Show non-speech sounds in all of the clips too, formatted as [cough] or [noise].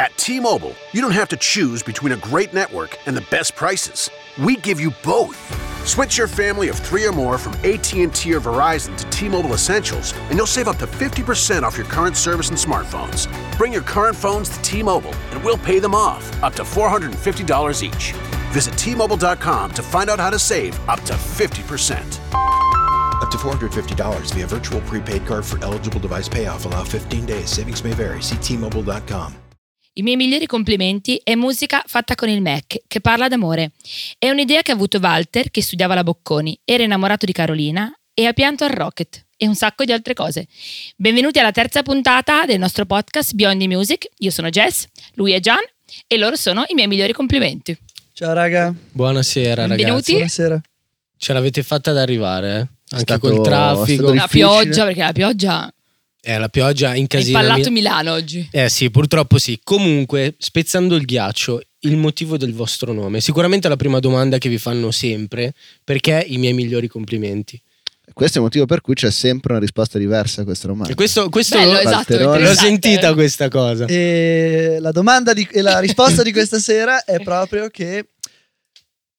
At T-Mobile, you don't have to choose between a great network and the best prices. We give you both. Switch your family of three or more from AT&T or Verizon to T-Mobile Essentials, and you'll save up to 50% off your current service and smartphones. Bring your current phones to T-Mobile, and we'll pay them off, up to $450 each. Visit T-Mobile.com to find out how to save up to 50%. Up to $450 via virtual prepaid card for eligible device payoff. Allow 15 days. Savings may vary. See T-Mobile.com. I miei migliori complimenti è musica fatta con il Mac, che parla d'amore. È un'idea che ha avuto Walter, che studiava la Bocconi, era innamorato di Carolina e ha pianto al Rocket e un sacco di altre cose. Benvenuti alla terza puntata del nostro podcast Beyond the Music. Io sono Jess, lui è Gian e loro sono i miei migliori complimenti. Ciao raga, Buonasera Benvenuti. ragazzi. buonasera. Ce l'avete fatta ad arrivare, eh? Anche stato- col traffico. La pioggia, perché la pioggia Eh, la pioggia è incasina. impallato Milano oggi. Eh sì, purtroppo sì. Comunque, spezzando il ghiaccio, il motivo del vostro nome. Sicuramente la prima domanda che vi fanno sempre, perché i miei migliori complimenti. Questo è il motivo per cui c'è sempre una risposta diversa a questa domanda. E questo, questo Bello, l'ho, esatto. L'ho sentita questa cosa. E la domanda di, e la risposta di questa sera è proprio che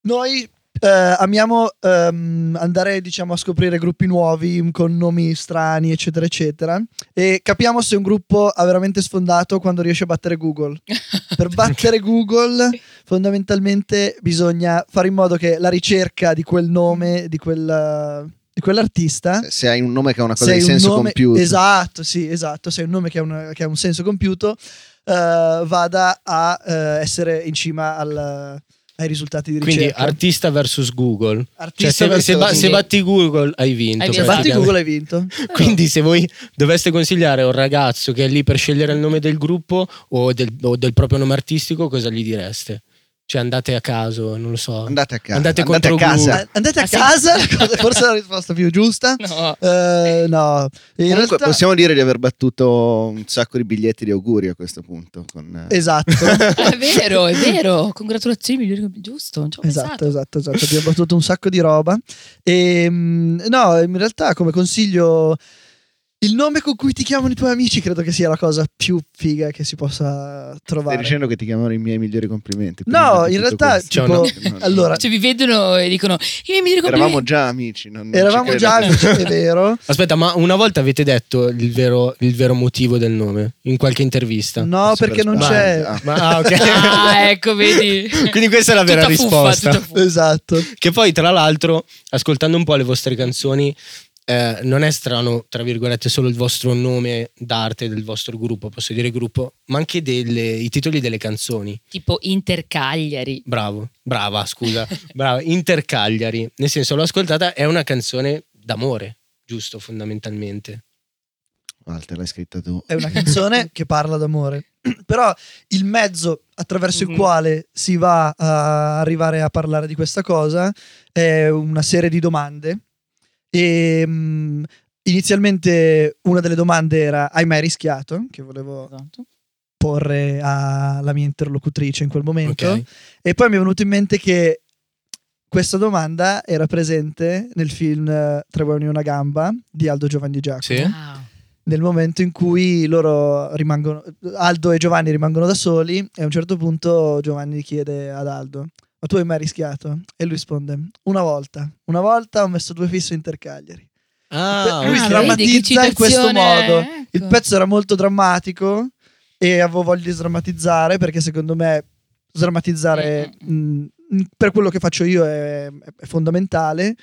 noi eh, amiamo ehm, andare diciamo a scoprire gruppi nuovi con nomi strani eccetera eccetera e capiamo se un gruppo ha veramente sfondato quando riesce a battere Google. [laughs] Per battere Google fondamentalmente bisogna fare in modo che la ricerca di quel nome, di, quel, di quell'artista Se hai un nome che ha una cosa di un senso nome- compiuto. Esatto, sì, esatto. Sei un nome che ha, una- che ha un senso compiuto, eh, vada a eh, essere in cima al- ai risultati di Quindi ricerca. artista versus Google. Cioè, Artista se, versus se Google. se batti Google hai vinto. Hai Se vinto. batti. Google hai vinto. [laughs] Quindi se voi doveste consigliare a un ragazzo che è lì per scegliere il nome del gruppo o del, o del proprio nome artistico, cosa gli direste? Cioè andate a caso, non lo so. Andate a casa. Andate Andate, a casa. Google. Andate a Ah, sì? casa, cosa- forse è la risposta più giusta. No. Eh, no, Comunque realtà- possiamo dire di aver battuto un sacco di biglietti di auguri a questo punto. Con, eh, Esatto. [laughs] È vero, è vero. Congratulazioni. Giusto, Esatto, esatto, esatto. Abbiamo battuto un sacco di roba. E, mm, no, in realtà, come consiglio, il nome con cui ti chiamano i tuoi amici credo che sia la cosa più figa che si possa Stai trovare. dicendo che ti chiamano i miei migliori complimenti. No, in realtà. C'è tipo, No, no. allora, Cioè vi vedono e dicono i miei migliori Eravamo complimenti. già amici. non- non eravamo già amici, [laughs] è vero. Aspetta, ma una volta avete detto il vero, il vero motivo del nome in qualche intervista? No, Super perché non c'è. Ah. Ma, ah, ok. [laughs] Ah, ecco, vedi. Quindi questa è la vera Tutta fuffa, risposta. tutta fuffa. Esatto. Che poi, tra l'altro, ascoltando un po' le vostre canzoni, eh, non è strano, tra virgolette, solo il vostro nome d'arte del vostro gruppo, posso dire gruppo, ma anche delle- i titoli delle canzoni. Tipo Intercagliari. Bravo, brava, scusa, [laughs] brava, Intercagliari. Nel senso, l'ho ascoltata, è una canzone d'amore, giusto, fondamentalmente. Walter, l'hai scritta tu. È una canzone [laughs] che parla d'amore. [clears throat] Però il mezzo attraverso il Mhm. quale si va a arrivare a parlare di questa cosa è una serie di domande. E mm, inizialmente una delle domande era: Hai mai rischiato? Che volevo Esatto. porre alla mia interlocutrice in quel momento. Ok. E poi mi è venuto in mente che questa domanda era presente nel film eh, Tre uomini e una gamba di Aldo Giovanni Giacomo Sì. Wow. nel momento in cui loro rimangono, Aldo e Giovanni rimangono da soli e a un certo punto Giovanni chiede ad Aldo, ma tu hai mai rischiato? E lui risponde, una volta, una volta ho messo due fisse Intercagliari. Ah, lui Ah, drammatizza in questo modo. ecco. Il pezzo era molto drammatico e avevo voglia di sdrammatizzare perché secondo me sdrammatizzare Mm, mh, per quello che faccio io è, è fondamentale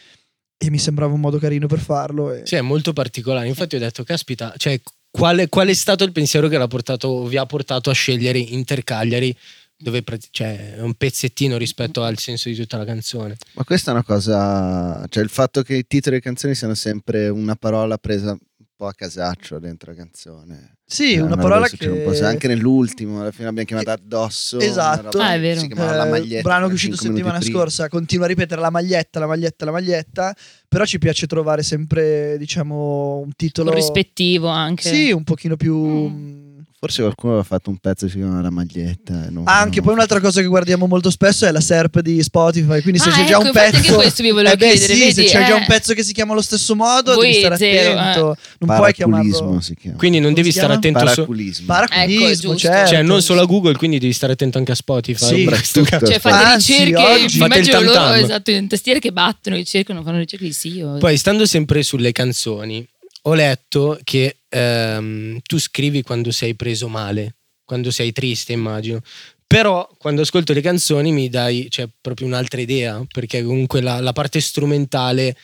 e mi sembrava un modo carino per farlo. E... Sì, è molto particolare. Infatti ho detto, caspita, cioè, quale, qual è stato il pensiero che l'ha portato, vi ha portato a scegliere Intercagliari, dove pre- cioè, è un pezzettino rispetto al senso di tutta la canzone. Ma questa è una cosa, cioè il fatto che i titoli delle canzoni siano sempre una parola presa un po' a casaccio dentro la canzone. Sì, È una parola succede un che... po', anche nell'ultimo, alla fine l'abbiamo chiamata addosso. Esatto. Ah, è che vero. Si chiamava la Eh, maglietta. brano che è uscito settimana scorsa continua a ripetere la maglietta, la maglietta, la maglietta, però ci piace trovare sempre, diciamo, un titolo Corrispettivo anche. Sì, un pochino più Mm. Forse qualcuno aveva fatto un pezzo che si chiama La maglietta. e non- Anche non- poi un'altra cosa che guardiamo molto spesso è la SERP di Spotify. Quindi se Ah, c'è già ecco, un infatti pezzo. anche questo vi volevo eh beh, chiedere, sì, se vedi, c'è già eh. un pezzo che si chiama allo stesso modo, Voi devi stare zero, eh. attento. Non puoi chiamarlo. Si chiama. Quindi non Come devi stare attento Paraculismo. Paraculismo, Ecco, giusto. certo. cioè non solo a Google, quindi devi stare attento anche a Spotify. Sì. Questo caso. Cioè fate Anzi, ricerche, oggi- mi immagino loro tam-tam. esatto, in tastiere che battono, ricercano, fanno ricerche di sì. Poi, stando sempre sulle canzoni, ho letto che ehm, tu scrivi quando sei preso male, quando sei triste, immagino. Però quando ascolto le canzoni mi dai cioè, proprio un'altra idea, perché comunque la, la parte strumentale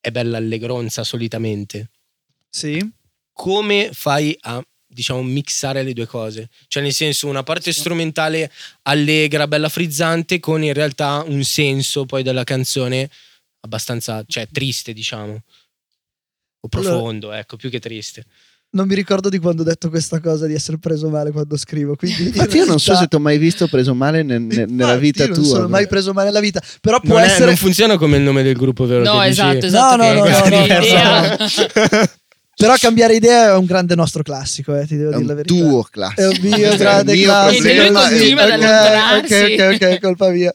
è bella allegronza solitamente. Sì. Come fai a diciamo mixare le due cose? Cioè nel senso una parte strumentale allegra, bella frizzante con in realtà un senso poi della canzone abbastanza, cioè triste diciamo. O Allora- profondo, ecco, più che triste. Non mi ricordo di quando ho detto questa cosa di essere preso male quando scrivo. Quindi [laughs] in Infatti io non so se ti ho mai visto preso male ne- ne- nella vita tua. Non sono mai preso male nella vita. Però può Non, è- essere. non funziona come il nome del gruppo, vero? No, Che dici- esatto, esatto. No, no, che- no, no, no, idea. [laughs] Però cambiare idea è un grande nostro classico, eh, ti devo È dire la un verità. tuo È classico. un mio [laughs] è grande mio classico. E lui problema. continua ad Ok, allontanarsi. Ok, ok, ok, colpa mia.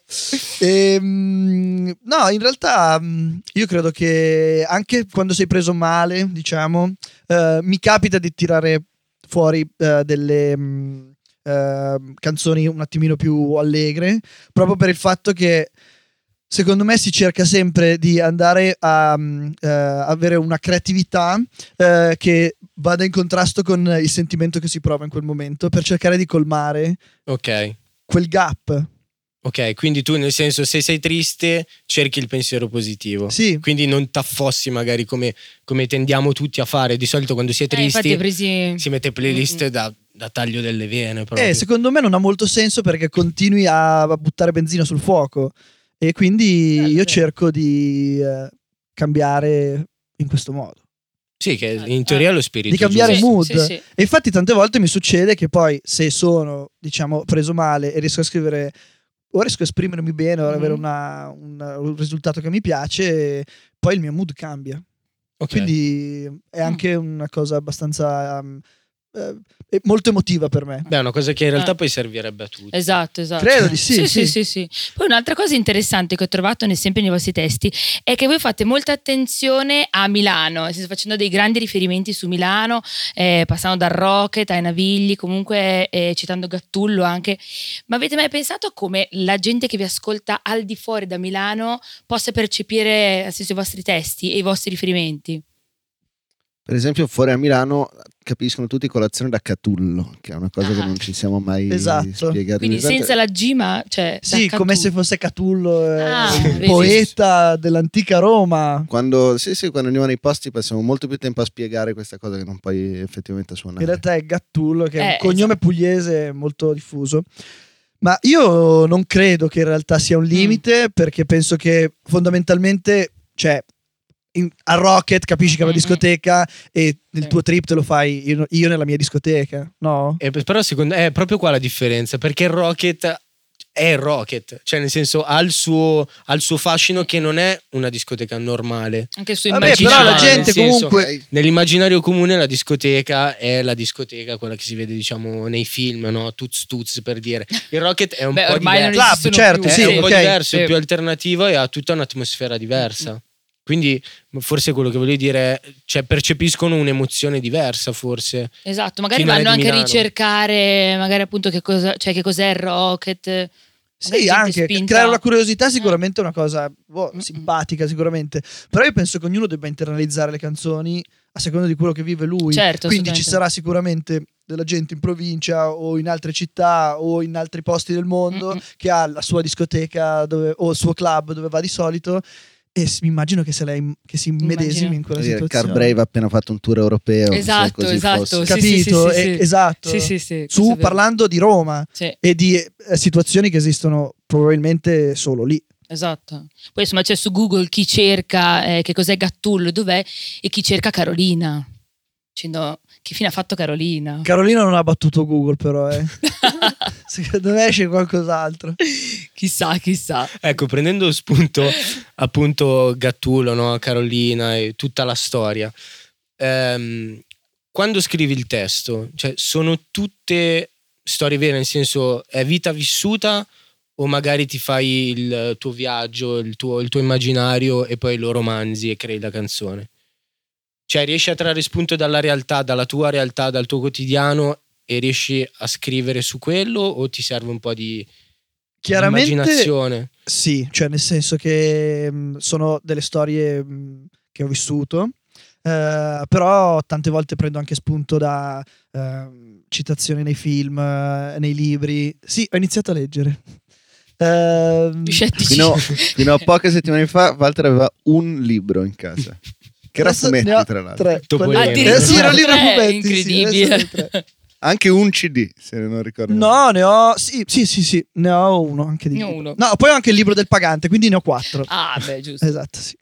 Ehm, no, in realtà mh, io credo che anche quando sei preso male, diciamo, eh, mi capita di tirare fuori eh, delle mh, eh, canzoni un attimino più allegre, proprio per il fatto che secondo me si cerca sempre di andare a mh, eh, avere una creatività eh, che vada in contrasto con il sentimento che si prova in quel momento per cercare di colmare Ok. quel gap. Ok, quindi tu nel senso se sei triste cerchi il pensiero positivo. Sì, Quindi non t'affossi magari come, come tendiamo tutti a fare. Di solito quando si è Eh, tristi è presi... si mette playlist Mm-mm. da, da taglio delle vene. Proprio. eh, secondo me non ha molto senso perché continui a, a buttare benzina sul fuoco e quindi Eh, io cerco di eh, cambiare in questo modo. Sì, che in teoria è lo spirito. Di cambiare giusto. mood. Sì, sì. E infatti tante volte mi succede che poi se sono, diciamo, preso male e riesco a scrivere o riesco a esprimermi bene o ad avere Mhm. una- un, un risultato che mi piace, poi il mio mood cambia. Ok. Quindi è anche una cosa abbastanza um, eh, è molto emotiva per me. Beh, è una cosa che in realtà Ah. poi servirebbe a tutti. Esatto, esatto. Credo di sì, Sì, sì. sì, sì, sì. Poi un'altra cosa interessante che ho trovato nei- sempre nei vostri testi è che voi fate molta attenzione a Milano, senso facendo dei grandi riferimenti su Milano, eh, passando dal Rocket ai Navigli, comunque eh, citando Gattullo anche. Ma avete mai pensato a come la gente che vi ascolta al di fuori da Milano possa percepire nel senso, i vostri testi e i vostri riferimenti? Per esempio, fuori a Milano capiscono tutti colazione da Catullo, che è una cosa che Ah. non ci siamo mai Esatto. spiegati. Quindi Esatto. senza la G, ma cioè, Sì, da come se fosse Catullo, eh, Ah, il vedi. poeta dell'antica Roma. Quando, sì, sì, quando andiamo nei posti passiamo molto più tempo a spiegare questa cosa che non poi effettivamente a suonare. In realtà è Gattullo, che è un Eh, cognome pugliese molto diffuso. Ma io non credo che in realtà sia un Mm. limite, perché penso che fondamentalmente, cioè, in- a Rocket capisci che è una Mm, mm. discoteca e nel Sì. tuo trip te lo fai io, io nella mia discoteca, no? Eh, però secondo è proprio qua la differenza, perché il Rocket è il Rocket, cioè nel senso ha il suo, ha il suo fascino che non è una discoteca normale. Anche sui Vabbè, però la nel gente senso- comunque... Nell'immaginario comune la discoteca è la discoteca, quella che si vede diciamo nei film, no? Tuz tuz per dire. Il Rocket è un Beh, po' diverso. Club, certo, più. è sì, un po' ok. diverso, è più alternativo e ha tutta un'atmosfera diversa. Quindi forse quello che voglio dire è, cioè percepiscono un'emozione diversa forse. Esatto, magari vanno anche a ricercare magari appunto che, cosa, cioè che cos'è il rocket. Sì, anche spinta- creare una curiosità sicuramente è una cosa boh, simpatica sicuramente, però io penso che ognuno debba internalizzare le canzoni a seconda di quello che vive lui. Certo, Quindi ci sarà sicuramente della gente in provincia o in altre città o in altri posti del mondo Mm-mm. che ha la sua discoteca dove- o il suo club dove va di solito e immagino che, se lei, che si medesimi in quella situazione. Car Brave ha appena fatto un tour europeo. Esatto, così esatto, fosse. sì, Capito? sì, sì, E- sì. esatto. Sì, sì, sì. Su parlando di Roma Sì, e di eh, situazioni che esistono probabilmente solo lì. esatto. Poi insomma c'è su Google chi cerca eh, che cos'è Gattullo, dov'è e chi cerca Carolina. Dicendo che fine ha fatto Carolina. Carolina non ha battuto Google però, eh. [laughs] Secondo me esce qualcos'altro. Chissà, chissà. Ecco, prendendo spunto [laughs] appunto Gattulo, no? Carolina e tutta la storia. ehm, quando scrivi il testo, cioè, sono tutte storie vere, nel senso è vita vissuta o magari ti fai il tuo viaggio, il tuo, il tuo immaginario e poi lo romanzi e crei la canzone? Cioè riesci a trarre spunto dalla realtà, dalla tua realtà, dal tuo quotidiano e riesci a scrivere su quello o ti serve un po' di Chiaramente immaginazione? sì, cioè nel senso che mh, sono delle storie mh, che ho vissuto, eh, però tante volte prendo anche spunto da ehm, citazioni nei film, eh, nei libri. Sì, ho iniziato a leggere. [laughs] Scettici. Fino, fino a poche settimane fa Walter aveva un libro in casa. Che era fumetti, tra l'altro. tre. Quelli- Eh sì, era un libro fumetti, sì, incredibile. tre. Anche un CD, se non ricordo. No, ne ho. Sì, sì, sì, sì, ne ho uno anche di Ne ho uno. No, poi ho anche il libro del pagante, quindi ne ho quattro. Ah, beh, giusto. Esatto, sì.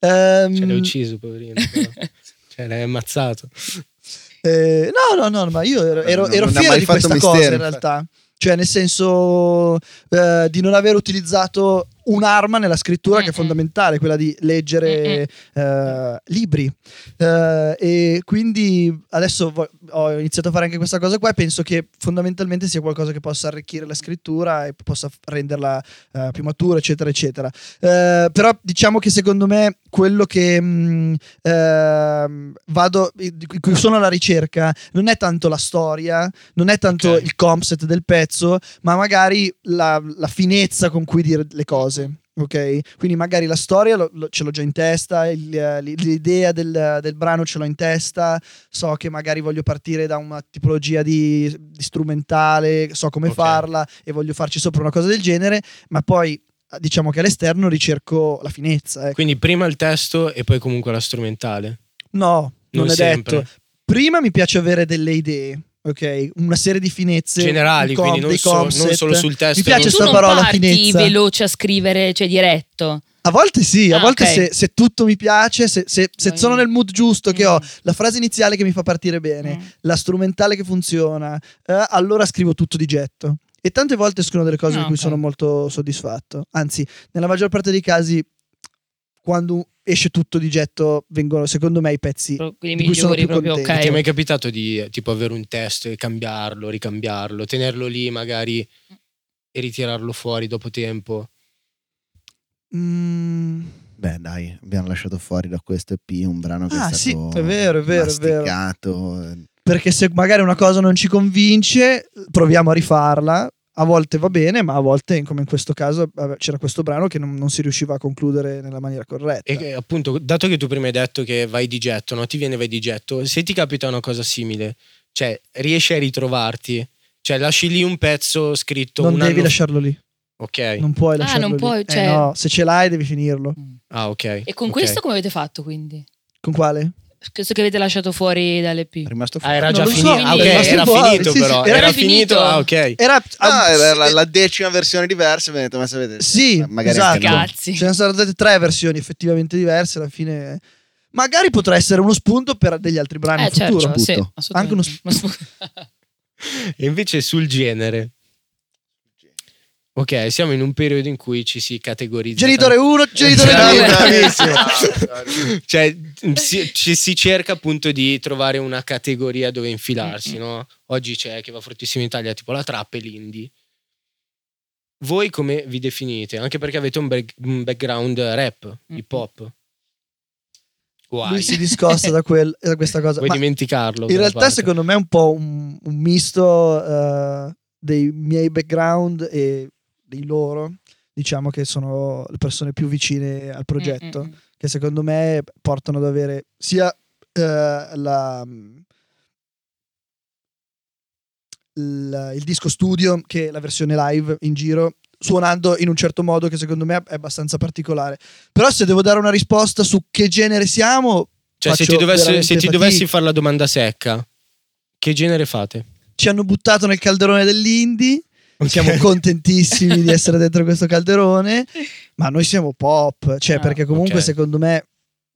Ehm, Cioè, l'hai ucciso, poverino. però. [laughs] cioè, l'hai ammazzato. eh, no, no, no, ma io ero, ero, ero fiero di questa mistero, cosa in infatti. realtà. Cioè, nel senso eh, di non aver utilizzato un'arma nella scrittura che è fondamentale, quella di leggere eh, libri. Eh, e quindi adesso vo- ho iniziato a fare anche questa cosa qua e penso che fondamentalmente sia qualcosa che possa arricchire la scrittura e possa renderla eh, più matura, eccetera, eccetera. Però diciamo che secondo me quello che mh, ehm, vado, di cui sono alla ricerca non è tanto la storia, non è tanto Ok. il concept del pezzo, ma magari la, la finezza con cui dire le cose. Ok, quindi magari la storia lo- lo- ce l'ho già in testa, il- eh, l'idea del, del brano ce l'ho in testa, so che magari voglio partire da una tipologia di, di strumentale, so come Ok. farla e voglio farci sopra una cosa del genere, ma poi diciamo che all'esterno ricerco la finezza. ecco. Quindi prima il testo e poi comunque la strumentale. No, non, Non è sempre. detto. Prima mi piace avere delle idee, ok? Una serie di finezze Generali, com- quindi non, so- non solo sul testo. Mi piace non- tu sta non parola parti finezza. veloce a scrivere, cioè diretto. A volte sì, a Ah, volte ok. se, se tutto mi piace, se, se- se sono nel mood giusto, che Mm. ho la frase iniziale che mi fa partire bene, Mm. la strumentale che funziona, eh, allora scrivo tutto di getto. E tante volte escono delle cose Ah, di cui ok. sono molto soddisfatto. Anzi, nella maggior parte dei casi, quando esce tutto di getto, vengono secondo me i pezzi Quindi di cui sono migliori più proprio, contento. ok. Ti è mai capitato di eh, tipo avere un testo e cambiarlo, ricambiarlo, tenerlo lì magari e ritirarlo fuori dopo tempo? Mm, Beh, dai, abbiamo lasciato fuori da questo EP un brano che Ah, è sì, stato è vero, è vero, è vero. eh, perché se magari una cosa non ci convince, proviamo a rifarla. A volte va bene, ma a volte, come in questo caso, c'era questo brano che non, non si riusciva a concludere nella maniera corretta. E appunto, dato che tu prima hai detto che vai di getto, no? ti viene vai di getto, se ti capita una cosa simile, cioè riesci a ritrovarti, cioè lasci lì un pezzo scritto non un devi anno- lasciarlo lì. Ok. Non puoi Ah, lasciarlo non lì. puoi, Eh cioè- no, se ce l'hai devi finirlo. Ah, ok. E con ok. questo come avete fatto quindi? Con quale? Questo che avete lasciato fuori dall'ep. È rimasto Ah, fuori. era Non già lo finito. so, ah, ok, quindi- era Fuori, finito sì, sì, però. era Era, finito. finito. Ah, ok. Era, Ah, era la, la decima versione diversa. Mi detto, ma sapete, Sì, magari esatto. Cazzi. Ce ne sono state tre versioni effettivamente diverse. Alla fine, magari potrà essere uno spunto per degli altri brani Eh, in futuro. certo, sì, Sputo. assolutamente. Anche uno sp- Uno sp- E invece sul genere. Ok, siamo in un periodo in cui ci si categorizza. Genitore 1, genitore Bravi, 2. bravissimo. [laughs] Bravissimo. cioè, si, ci si cerca appunto di trovare una categoria dove infilarsi, Mm-mm. no? Oggi c'è che va fortissimo in Italia, tipo la trap e l'indie. Voi come vi definite? Anche perché avete un, back- un background rap, hip hop. Guai. Lui si discosta da, quel- da questa cosa. [laughs] Vuoi Ma dimenticarlo? in realtà, parte? secondo me, è un po' un, un misto eh, dei miei background e dei loro. Diciamo che sono le persone più vicine al progetto. Mm, mm, mm. che secondo me portano ad avere sia eh, la, il, il disco studio che la versione live in giro suonando in un certo modo che secondo me è abbastanza particolare però se devo dare una risposta su che genere siamo Cioè, se ti, dovessi, se ti dovessi fare la domanda secca, che genere fate? ci hanno buttato nel calderone dell'indie siamo contentissimi di essere [laughs] dentro questo calderone ma noi siamo pop cioè Ah, perché comunque ok. secondo me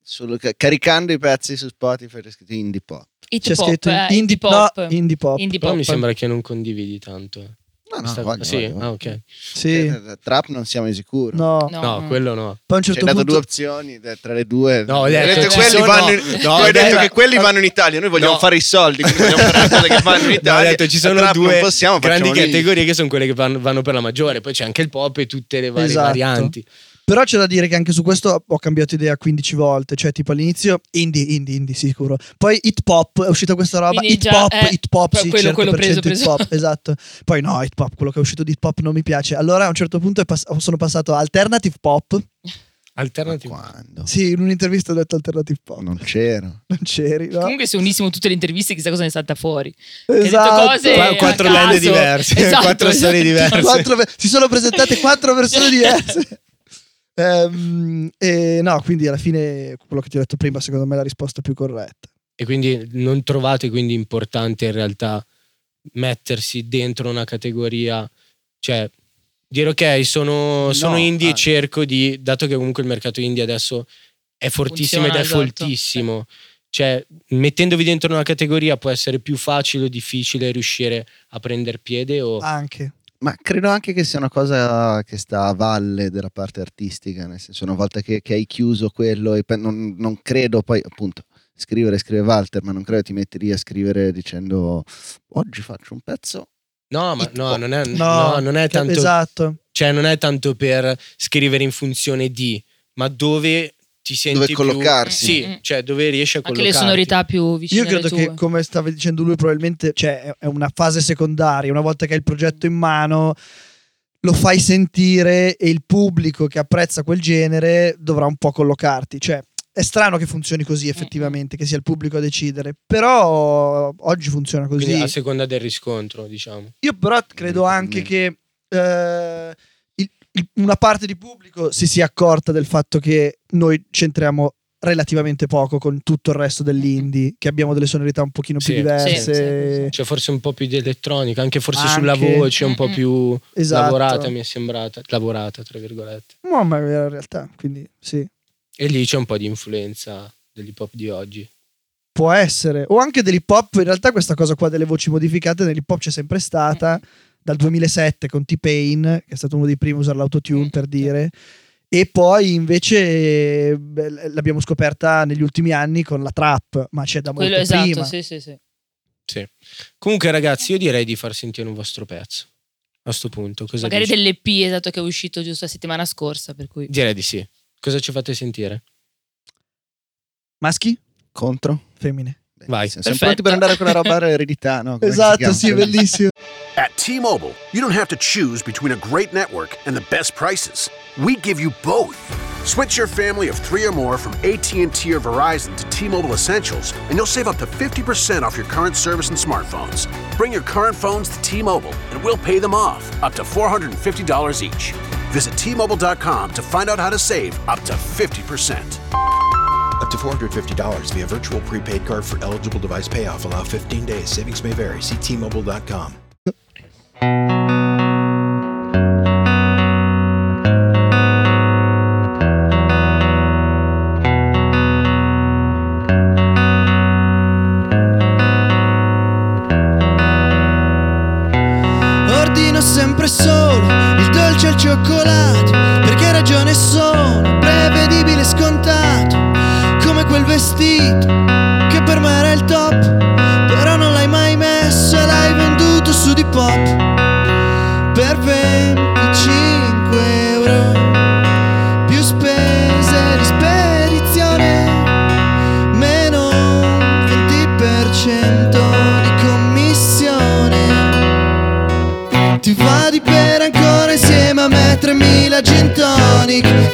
Solo caricando i pezzi su Spotify c'è scritto indie pop. Hit c'è pop, scritto eh, indie, indie pop. no, indie pop Indie Però pop. mi sembra che non condividi tanto. Eh. No, no, Sta- voglio, sì, voglio, ah, ok. Sì. Eh, Trap non siamo di sicuro. No. No. No, quello no. Poi a un certo dato punto due opzioni eh, tra le due. No, ho Hai detto, detto quelli sono- vanno in- no, hai detto che quelli vanno in Italia, noi vogliamo No. fare i soldi, quindi vogliamo fare le cose che vanno in [laughs] No, Italia. detto ci sono due possiamo, grandi facciamo lì. categorie che sono quelle che vanno, vanno per la maggiore, poi c'è anche il pop e tutte le varie Esatto. varianti. Però c'è da dire che anche su questo ho cambiato idea 15 volte. Cioè, tipo all'inizio indie, indie, indie, sicuro. Poi hip hop, è uscita questa roba. Quindi Hip già, hop, eh, hip hop, sì, quello- quello 100% preso, hip preso. hop, esatto. Poi no, hip hop, quello che è uscito di hip hop non mi piace. Allora a un certo punto è pass- sono passato a alternative pop. Alternative. Quando? Sì, in un'intervista ho detto alternative pop. Non c'ero. Non c'eri, no? Comunque se unissimo tutte le interviste chissà cosa ne è salta fuori. Esatto. cose Qua- quattro band diverse, Esatto, quattro storie esatto. diverse. Quattro si sono presentate quattro persone [laughs] diverse. Ehm, e no, quindi alla fine quello che ti ho detto prima, secondo me è la risposta più corretta. E quindi non trovate quindi importante in realtà mettersi dentro una categoria, cioè dire ok, sono, sono No, indie e ah. cerco di, dato che comunque il mercato indie adesso è fortissimo Funziona, ed è esatto. foltissimo, cioè mettendovi dentro una categoria può essere più facile o difficile riuscire a prendere piede o... Anche. Ma credo anche che sia una cosa che sta a valle della parte artistica, nel senso una volta che, che hai chiuso quello e non, non credo poi appunto scrivere scrive Walter, ma non credo ti metti lì a scrivere dicendo oggi faccio un pezzo. No, ma no, non è, No, no, non è tanto... Esatto. Cioè non è tanto per scrivere in funzione di, ma dove ti senti Dove più- collocarsi. Sì, Mm, mm. cioè dove riesci a Anche collocarti. le sonorità più vicine Io credo che, come stava dicendo lui, probabilmente cioè, è- una fase secondaria. Una volta che hai il progetto in mano, lo fai sentire e il pubblico che apprezza quel genere dovrà un po' collocarti. Cioè, è strano che funzioni così effettivamente, che sia il pubblico a decidere. Però oggi funziona così. Quindi a seconda del riscontro, diciamo. Io però credo anche che eh, una parte di pubblico si sia accorta del fatto che noi c'entriamo relativamente poco con tutto il resto dell'indie, che abbiamo delle sonorità un pochino più Sì. diverse. Sì, sì, Cioè forse un po' più di elettronica, anche forse Anche. sulla voce un po' Mm-mm. più Esatto. lavorata mi è sembrata, lavorata tra virgolette. No, ma è la realtà, quindi sì. E lì c'è un po' di influenza dell'hip hop di oggi. Può essere. O anche dell'hip hop, in realtà questa cosa qua delle voci modificate nell'hip hop c'è sempre stata, dal 2007 con T-Pain, che è stato uno dei primi a usare l'autotune per dire. E poi invece beh, l'abbiamo scoperta negli ultimi anni con la trap, ma c'è da molto Quello esatto, prima. sì, sì, sì. Sì. Comunque ragazzi, io direi di far sentire un vostro pezzo. A sto punto, cosa Magari dici? dell'EP esatto che è uscito giusto la settimana scorsa, per cui Direi di sì. Cosa ci fate sentire? Maschi? Contro? Femmine. Vai. Siamo pronti per andare con la roba eredità, no? Come si Esatto, sì, bellissimo. At T Mobile, you don't have to choose between a great network and the best prices. We give you both. Switch your family of three or more from AT&T or Verizon to T-Mobile Essentials, and you'll save up to 50% off your current service and smartphones. Bring your current phones to T-Mobile, and we'll pay them off, up to $450 each. Visit T-Mobile.com to find out how to save up to 50%. To $450 via virtual prepaid card for eligible device payoff. Allow 15 days. Savings may vary. See T-Mobile.com.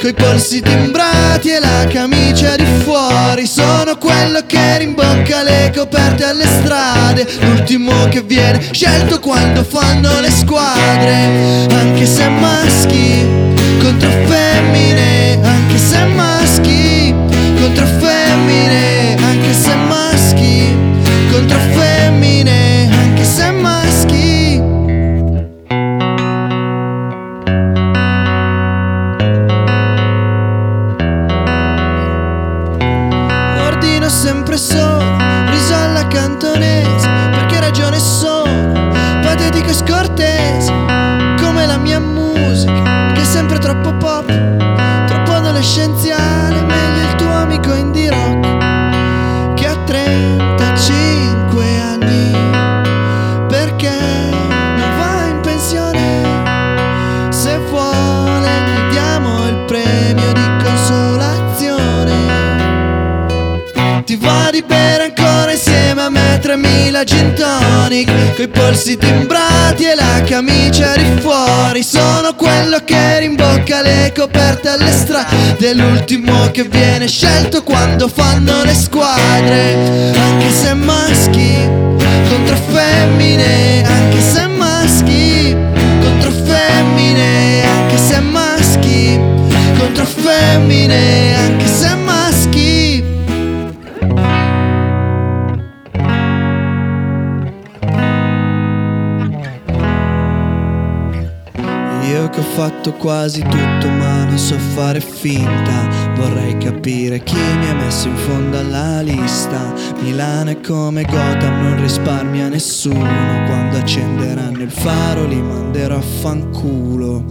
Coi polsi timbrati e la camicia di fuori. Sono quello che rimbocca le coperte alle strade. L'ultimo che viene scelto quando fanno le squadre. Anche se maschi contro femmine rimbocca le coperte alle strade. L'ultimo che viene scelto quando fanno le squadre. Anche se maschi contro femmine. Anche se maschi contro femmine. Anche se maschi contro femmine fatto quasi tutto ma non so fare finta. Vorrei capire chi mi ha messo in fondo alla lista. Milano è come Gotham, non risparmia nessuno. Quando accenderanno il faro li manderò a fanculo.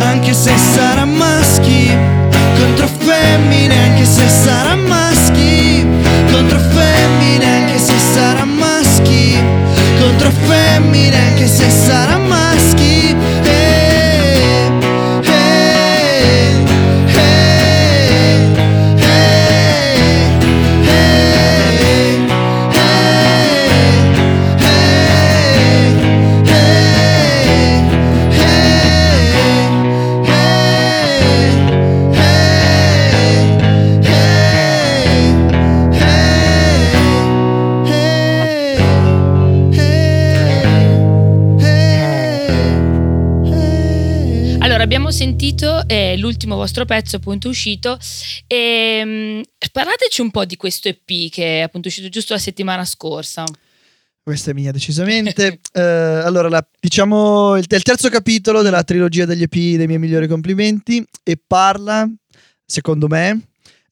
Anche se sarà maschi contro femmine, anche se sarà maschi. Contro femmine, anche se sarà maschi contro femmine, anche se sarà maschi. L'ultimo vostro pezzo appunto uscito e parlateci un po' di questo EP che è appunto uscito giusto la settimana scorsa. Questa è mia, decisamente. [laughs] Eh, allora, la- diciamo, il, è il terzo capitolo della trilogia degli EP dei miei migliori complimenti e parla, secondo me,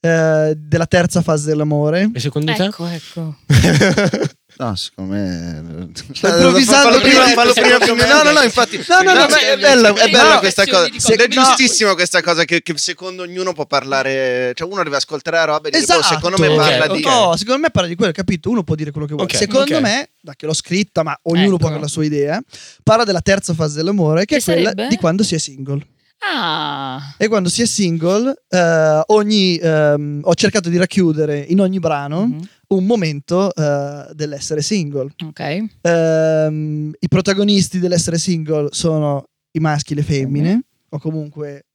eh, della terza fase dell'amore. E secondo te? Ecco, ecco. [laughs] No, secondo me. Sto improvvisando Fallo prima, prima. fallo prima. No, no, no, infatti. No, no, no, è bella, è bella no, questa cosa. dico, È giustissimo questa cosa che, che secondo ognuno può parlare. Cioè, uno deve ascoltare la roba e dire, Esatto. "Oh, secondo me parla ok. di. No, secondo me parla di quello, capito? Uno può dire quello che vuole. Ok, secondo ok. me, da che l'ho scritta, ma ognuno Ecco. può avere la sua idea, parla della terza fase dell'amore, che, Che è quella sarebbe? di quando si è single. Ah, E quando si è single, eh, ogni, ehm, ho cercato di racchiudere in ogni brano mhm, un momento eh, dell'essere single. ok. Ehm, I protagonisti dell'essere single sono i maschi e le femmine, o comunque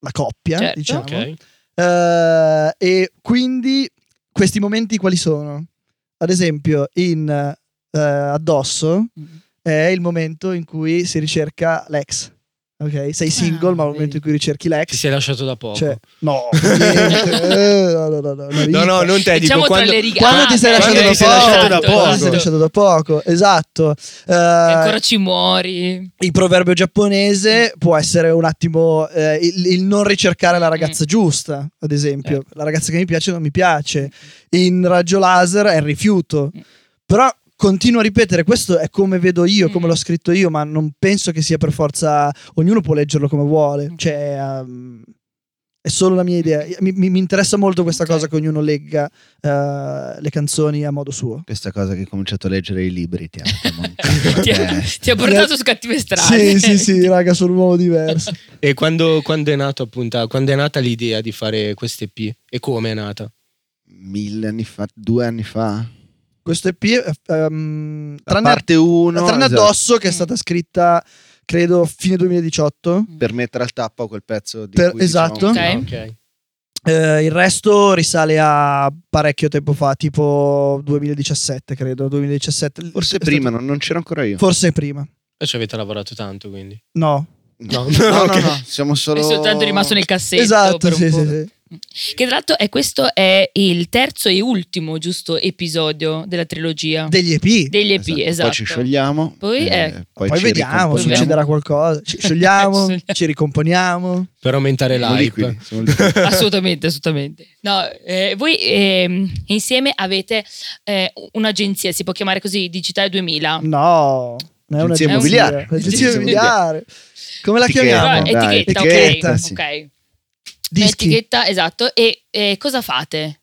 la coppia, Certo. diciamo. Ok. Eh, e quindi questi momenti quali sono? Ad esempio, in eh, Addosso Mhm. è il momento in cui si ricerca l'ex. Ok? Sei single, Ah, ma il momento in cui ricerchi Ti l'ex. sei lasciato da poco. Cioè, no. [laughs] Eh, no, no, no, no, no, no, non te, Diciamo dico tra quando... le righe. Quando Ah, ti sei lasciato quando da ti sei lasciato da poco, poco. quando ti sei lasciato da poco, esatto. Eh, E ancora ci muori. il proverbio giapponese può essere un attimo eh, il, il non ricercare la ragazza giusta, ad esempio. Eh. La ragazza che mi piace non mi piace. In raggio laser è il rifiuto. Mm. Però continuo a ripetere, questo è come vedo io, come Mm. l'ho scritto io, ma non penso che sia per forza... Ognuno può leggerlo come vuole. Mm. Cioè... um, è solo la mia idea. Mi, mi- mi interessa molto questa Ok. cosa che ognuno legga eh, le canzoni a modo suo. Questa cosa che hai cominciato a leggere i libri ti ha. [laughs] Ti ha, ti ha portato su cattive Sì, strade. sì, sì, raga, sono un uomo diverso. [laughs] E quando, quando è nato appunto, quando è nata l'idea di fare queste EP? E come è nata? Mille anni fa, due anni fa. Questo EP, eh, ehm, tranne, parte 1 tranne addosso, che è Mm. stata scritta, credo, fine 2018. per mettere al tappo quel pezzo di Per- cui dicevamo esatto. Ok. prima. Ah, ok. Eh, il resto risale a parecchio tempo fa, tipo 2017, credo. 2017. Forse È prima, stato- non, non c'ero ancora io. Forse prima. E ci avete lavorato tanto quindi? No. No, [laughs] no, no, ok. no, siamo solo È soltanto rimasto nel cassetto. Esatto, per un sì, sì, sì. Che tra l'altro è questo è il terzo e ultimo, giusto, episodio della trilogia. Degli EP. Degli EP, Esatto. esatto. Poi ci sciogliamo. Poi, eh, eh, poi, Poi ci vediamo, succederà qualcosa. Ci sciogliamo, [laughs] Ci ricomponiamo. Per aumentare l'hype. [laughs] assolutamente, assolutamente. No, eh, voi ehm, insieme avete eh, un'agenzia, si può chiamare così, Digitale 2000. No, non è Agenzia un'agenzia. immobiliare. Agenzia immobiliare. Come la chiamiamo? Dai, etichetta, etichetta, ok. sì. ok. Dischi. Etichetta, esatto. E eh, cosa fate?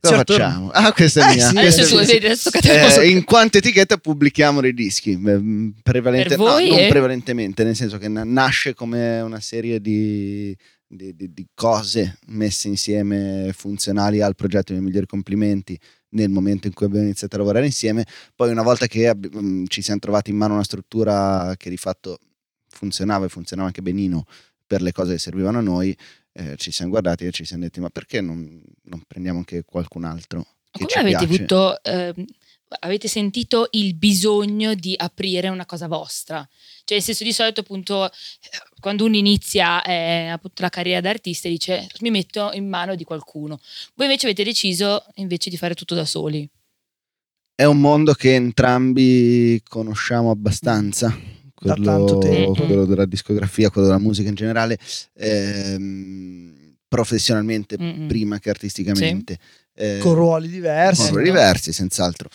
Cosa Certo. facciamo? Ah, questa è Eh, mia. sì, Adesso vedi, adesso Eh, in quanta etichetta pubblichiamo dei dischi? Mh, prevalente- no, non è- prevalentemente, nel senso che na- nasce come una serie di, di- di- di cose messe insieme funzionali al progetto dei migliori complimenti nel momento in cui abbiamo iniziato a lavorare insieme. Poi una volta che abbi- mm, ci siamo trovati in mano una struttura che di fatto funzionava e funzionava anche benino per le cose che servivano a noi, eh, ci siamo guardati e ci siamo detti ma perché non, non prendiamo anche qualcun altro? Che Come avete piace? avuto, ehm, avete sentito il bisogno di aprire una cosa vostra? Cioè, nel senso, di solito, appunto, eh, quando uno inizia eh, appunto, la carriera d'artista, dice mi metto in mano di qualcuno. Voi invece avete deciso invece di fare tutto da soli. È un mondo che entrambi conosciamo abbastanza, quello, tanto tempo. quello della discografia, quello della musica in generale, ehm, professionalmente Mm-mm. prima che artisticamente. Eh, con ruoli diversi. con ruoli diversi, senz'altro.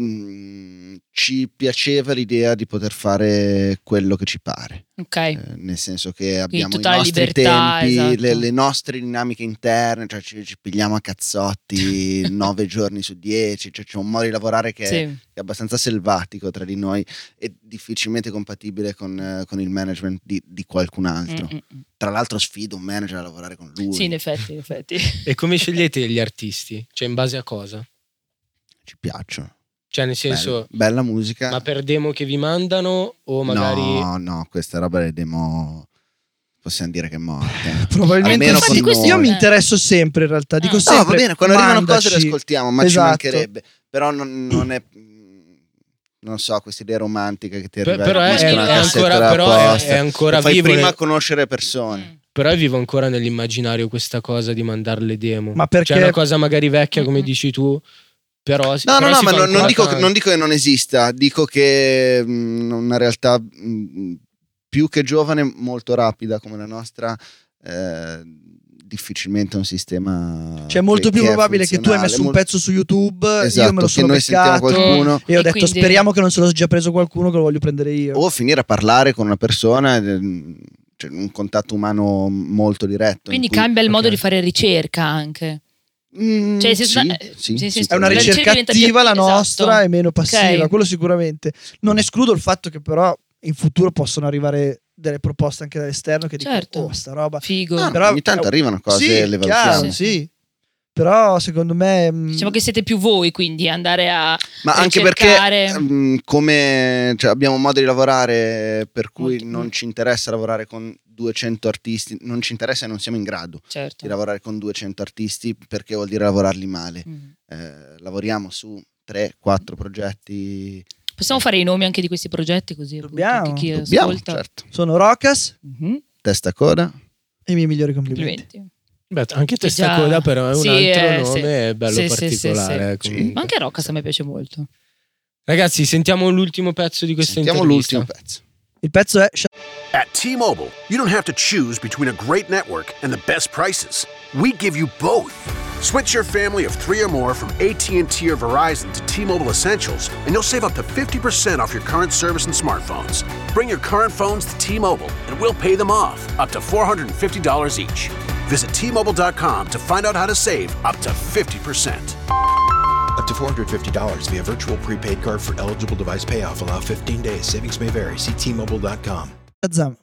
Mm, ci piaceva l'idea di poter fare quello che ci pare, Ok. eh, nel senso che abbiamo i nostri libertà, tempi, esatto. le, le nostre dinamiche interne, cioè ci, ci pigliamo a cazzotti [laughs] nove giorni su dieci, cioè c'è un modo di lavorare che è Sì. che è abbastanza selvatico tra di noi e difficilmente compatibile con, eh, con il management di, di qualcun altro. Mm-mm. Tra l'altro sfido un manager a lavorare con lui. Sì, in effetti, in effetti. E come [laughs] scegliete gli artisti? Cioè, in base a cosa? Ci piacciono. Cioè, nel senso, Bella, bella musica. ma per demo che vi mandano o magari... No, no, questa roba le demo possiamo dire che è morta. [laughs] Probabilmente Almeno sì. con noi. io mi interesso sempre in realtà. Dico Ah. No, sempre, va bene, quando arrivano cose le mandaci. ascoltiamo, ma ci Esatto. mancherebbe. Però non, non è non so, questa idea romantica che ti arriva però è, è- è ancora, però è- è ancora Fai vivo, prima nel- conoscere persone. Mm. però è vivo ancora nell'immaginario questa cosa di mandare le demo. Ma perché Cioè, è una cosa magari vecchia, come Mm-mm. dici tu, però... No, no, però no, si ma non, non dico, non dico che non esista, dico che mh, una realtà mh, più che giovane, molto rapida come la nostra, eh, difficilmente un sistema. Cioè, è molto che- più che è probabile che tu hai messo un pezzo su YouTube, io Esatto, me lo sono beccato qualcuno e ho E detto quindi- speriamo che non se lo sia già preso qualcuno che lo voglio prendere io. o finire a parlare con una persona, cioè un contatto umano molto diretto. Quindi in cui- cambia il modo di fare ricerca anche. Mm, Cioè, se- sì, eh, sì, sì, sì, sì, È una ricerca diventa più- attiva la esatto. nostra e meno passiva, Ok. quello sicuramente. Non escludo il fatto che però in futuro possono arrivare delle proposte anche dall'esterno che dicono Certo. oh sta roba. Figo. Ah, Però- ogni tanto arrivano cose sì, chiaro, sì. Però secondo me mm, Diciamo che siete più voi, quindi andare a Ma anche perché ricercare- mm, come cioè, abbiamo un modo di lavorare per cui Molto- non ci interessa lavorare con 200 artisti, non ci interessa e non siamo in grado certo. di lavorare con 200 artisti perché vuol dire lavorarli male. Mm. Eh, lavoriamo su 3-4 progetti. Possiamo fare i nomi anche di questi progetti così appunto, Dobbiamo. anche chi Dobbiamo, ascolta. certo. sono Rocas Mhm. Testa coda. e i miei migliori complimenti. Complimenti. Beh, anche Che testa già- coda però è un sì, altro eh, nome sì. è bello Sì, sì, sì, particolare. Ma anche Roccas a me piace molto. Ragazzi, sentiamo l'ultimo pezzo di questa Sentiamo intervista. l'ultimo pezzo. Il pezzo è At T-Mobile, you don't have to choose between a great network and the best prices. We give you both. Switch your family of three or more from AT&T or Verizon to T-Mobile Essentials, and you'll save up to 50% off your current service and smartphones. Bring your current phones to T-Mobile, and we'll pay them off, up to $450 each. Visit T-Mobile.com to find out how to save up to 50%. Up to $450 via virtual prepaid card for eligible device payoff. Allow 15 days. Savings may vary. See T-Mobile.com. Shazam.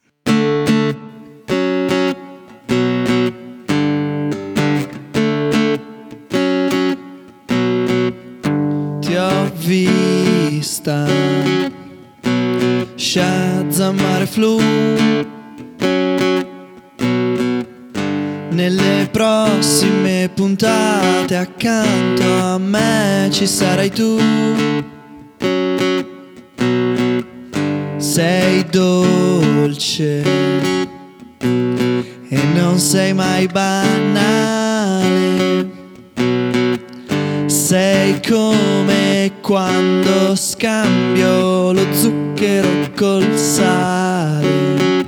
ti ho vista Shazammare flu Nelle prossime puntate accanto a me ci sarai tu Sei dolce e non sei mai banale sei come quando scambio lo zucchero col sale.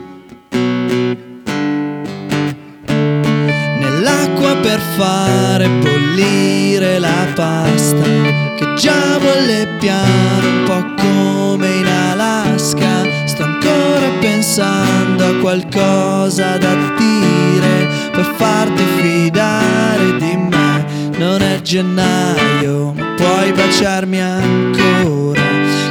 Nell'acqua per fare bollire la pasta che già bolle piano, un po' come in Alaska. Sto ancora pensando a qualcosa da dire per farti fidare di me. Non è gennaio, ma puoi baciarmi ancora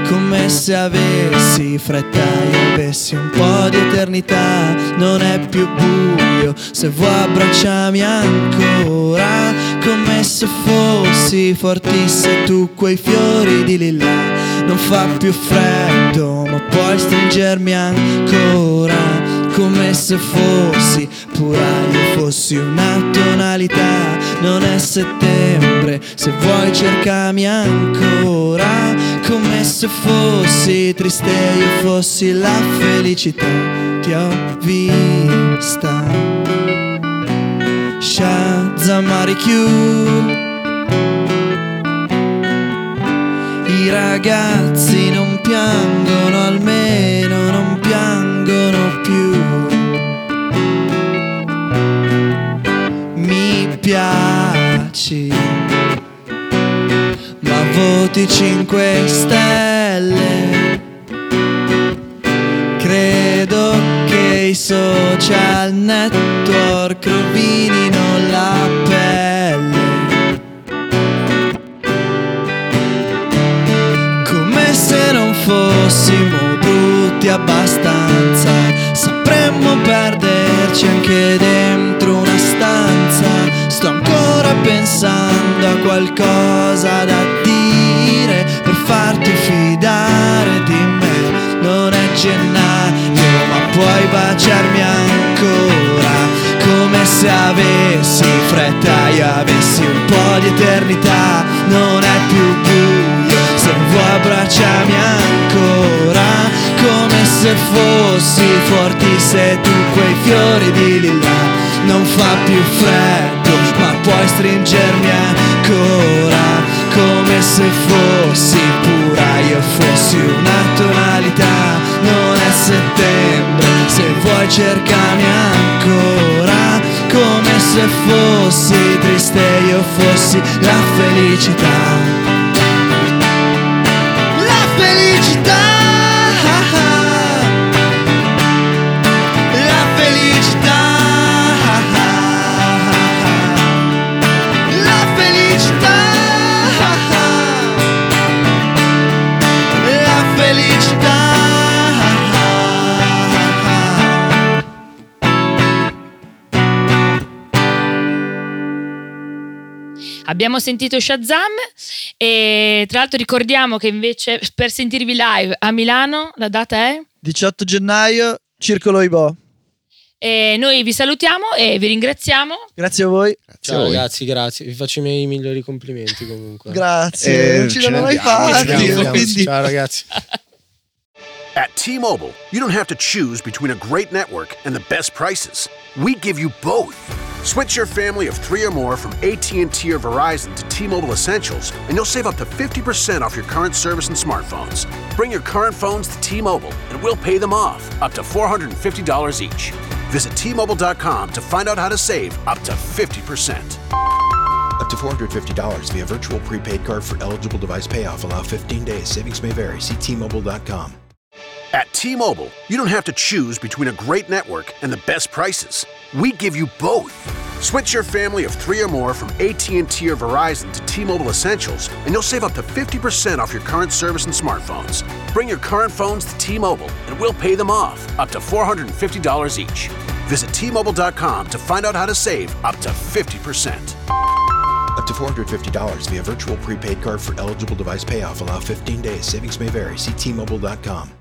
come se avessi fretta e avessi un po' di eternità. Non è più buio, se vuoi abbracciami ancora, come se fossi fortissimo tu quei fiori di lilla. Non fa più freddo, ma puoi stringermi ancora come se fossi pura io fossi una tonalità. Non è settembre se vuoi cercami ancora come se fossi triste io fossi la felicità. Ti ho vista. Shazamari Q i ragazzi non piangono, almeno non piangono più. Mi piaci, ma voti 5 stelle. Credo che i social network rovinino abbastanza, sapremmo perderci anche dentro una stanza. Sto ancora pensando a qualcosa da dire per farti fidare di me. Non è gennaio, ma puoi baciarmi ancora. Come se avessi fretta e avessi un po' di eternità. Non è più buio, se vuoi abbracciami ancora. Se fossi forti se tu quei fiori di lilla. Non fa più freddo, ma puoi stringermi ancora. Come se fossi pura, io fossi una tonalità. Non è settembre, se vuoi cercami ancora. Come se fossi triste, io fossi la felicità. Abbiamo sentito Shazam e tra l'altro ricordiamo che invece per sentirvi live a Milano la data è 18 gennaio, Circolo Ibo. e noi vi salutiamo e vi ringraziamo. Grazie a voi. Ciao a voi. ragazzi, grazie. Vi faccio i miei migliori complimenti comunque. Grazie. Eh, non ce ce l'hanno mai fatti. Ciao ragazzi. At T-Mobile, you don't have to choose between a great network and the best prices. We give you both. Switch your family of three or more from AT&T or Verizon to T-Mobile Essentials, and you'll save up to 50% off your current service and smartphones. Bring your current phones to T-Mobile, and we'll pay them off, up to $450 each. Visit T-Mobile.com to find out how to save up to 50%. Up to $450 via virtual prepaid card for eligible device payoff. Allow 15 days. Savings may vary. See T-Mobile.com. At T-Mobile, you don't have to choose between a great network and the best prices. We give you both. Switch your family of three or more from AT&T or Verizon to T-Mobile Essentials, and you'll save up to 50% off your current service and smartphones. Bring your current phones to T-Mobile, and we'll pay them off, up to $450 each. Visit T-Mobile.com to find out how to save up to 50%. Up to $450 via virtual prepaid card for eligible device payoff. Allow 15 days. Savings may vary. See T-Mobile.com.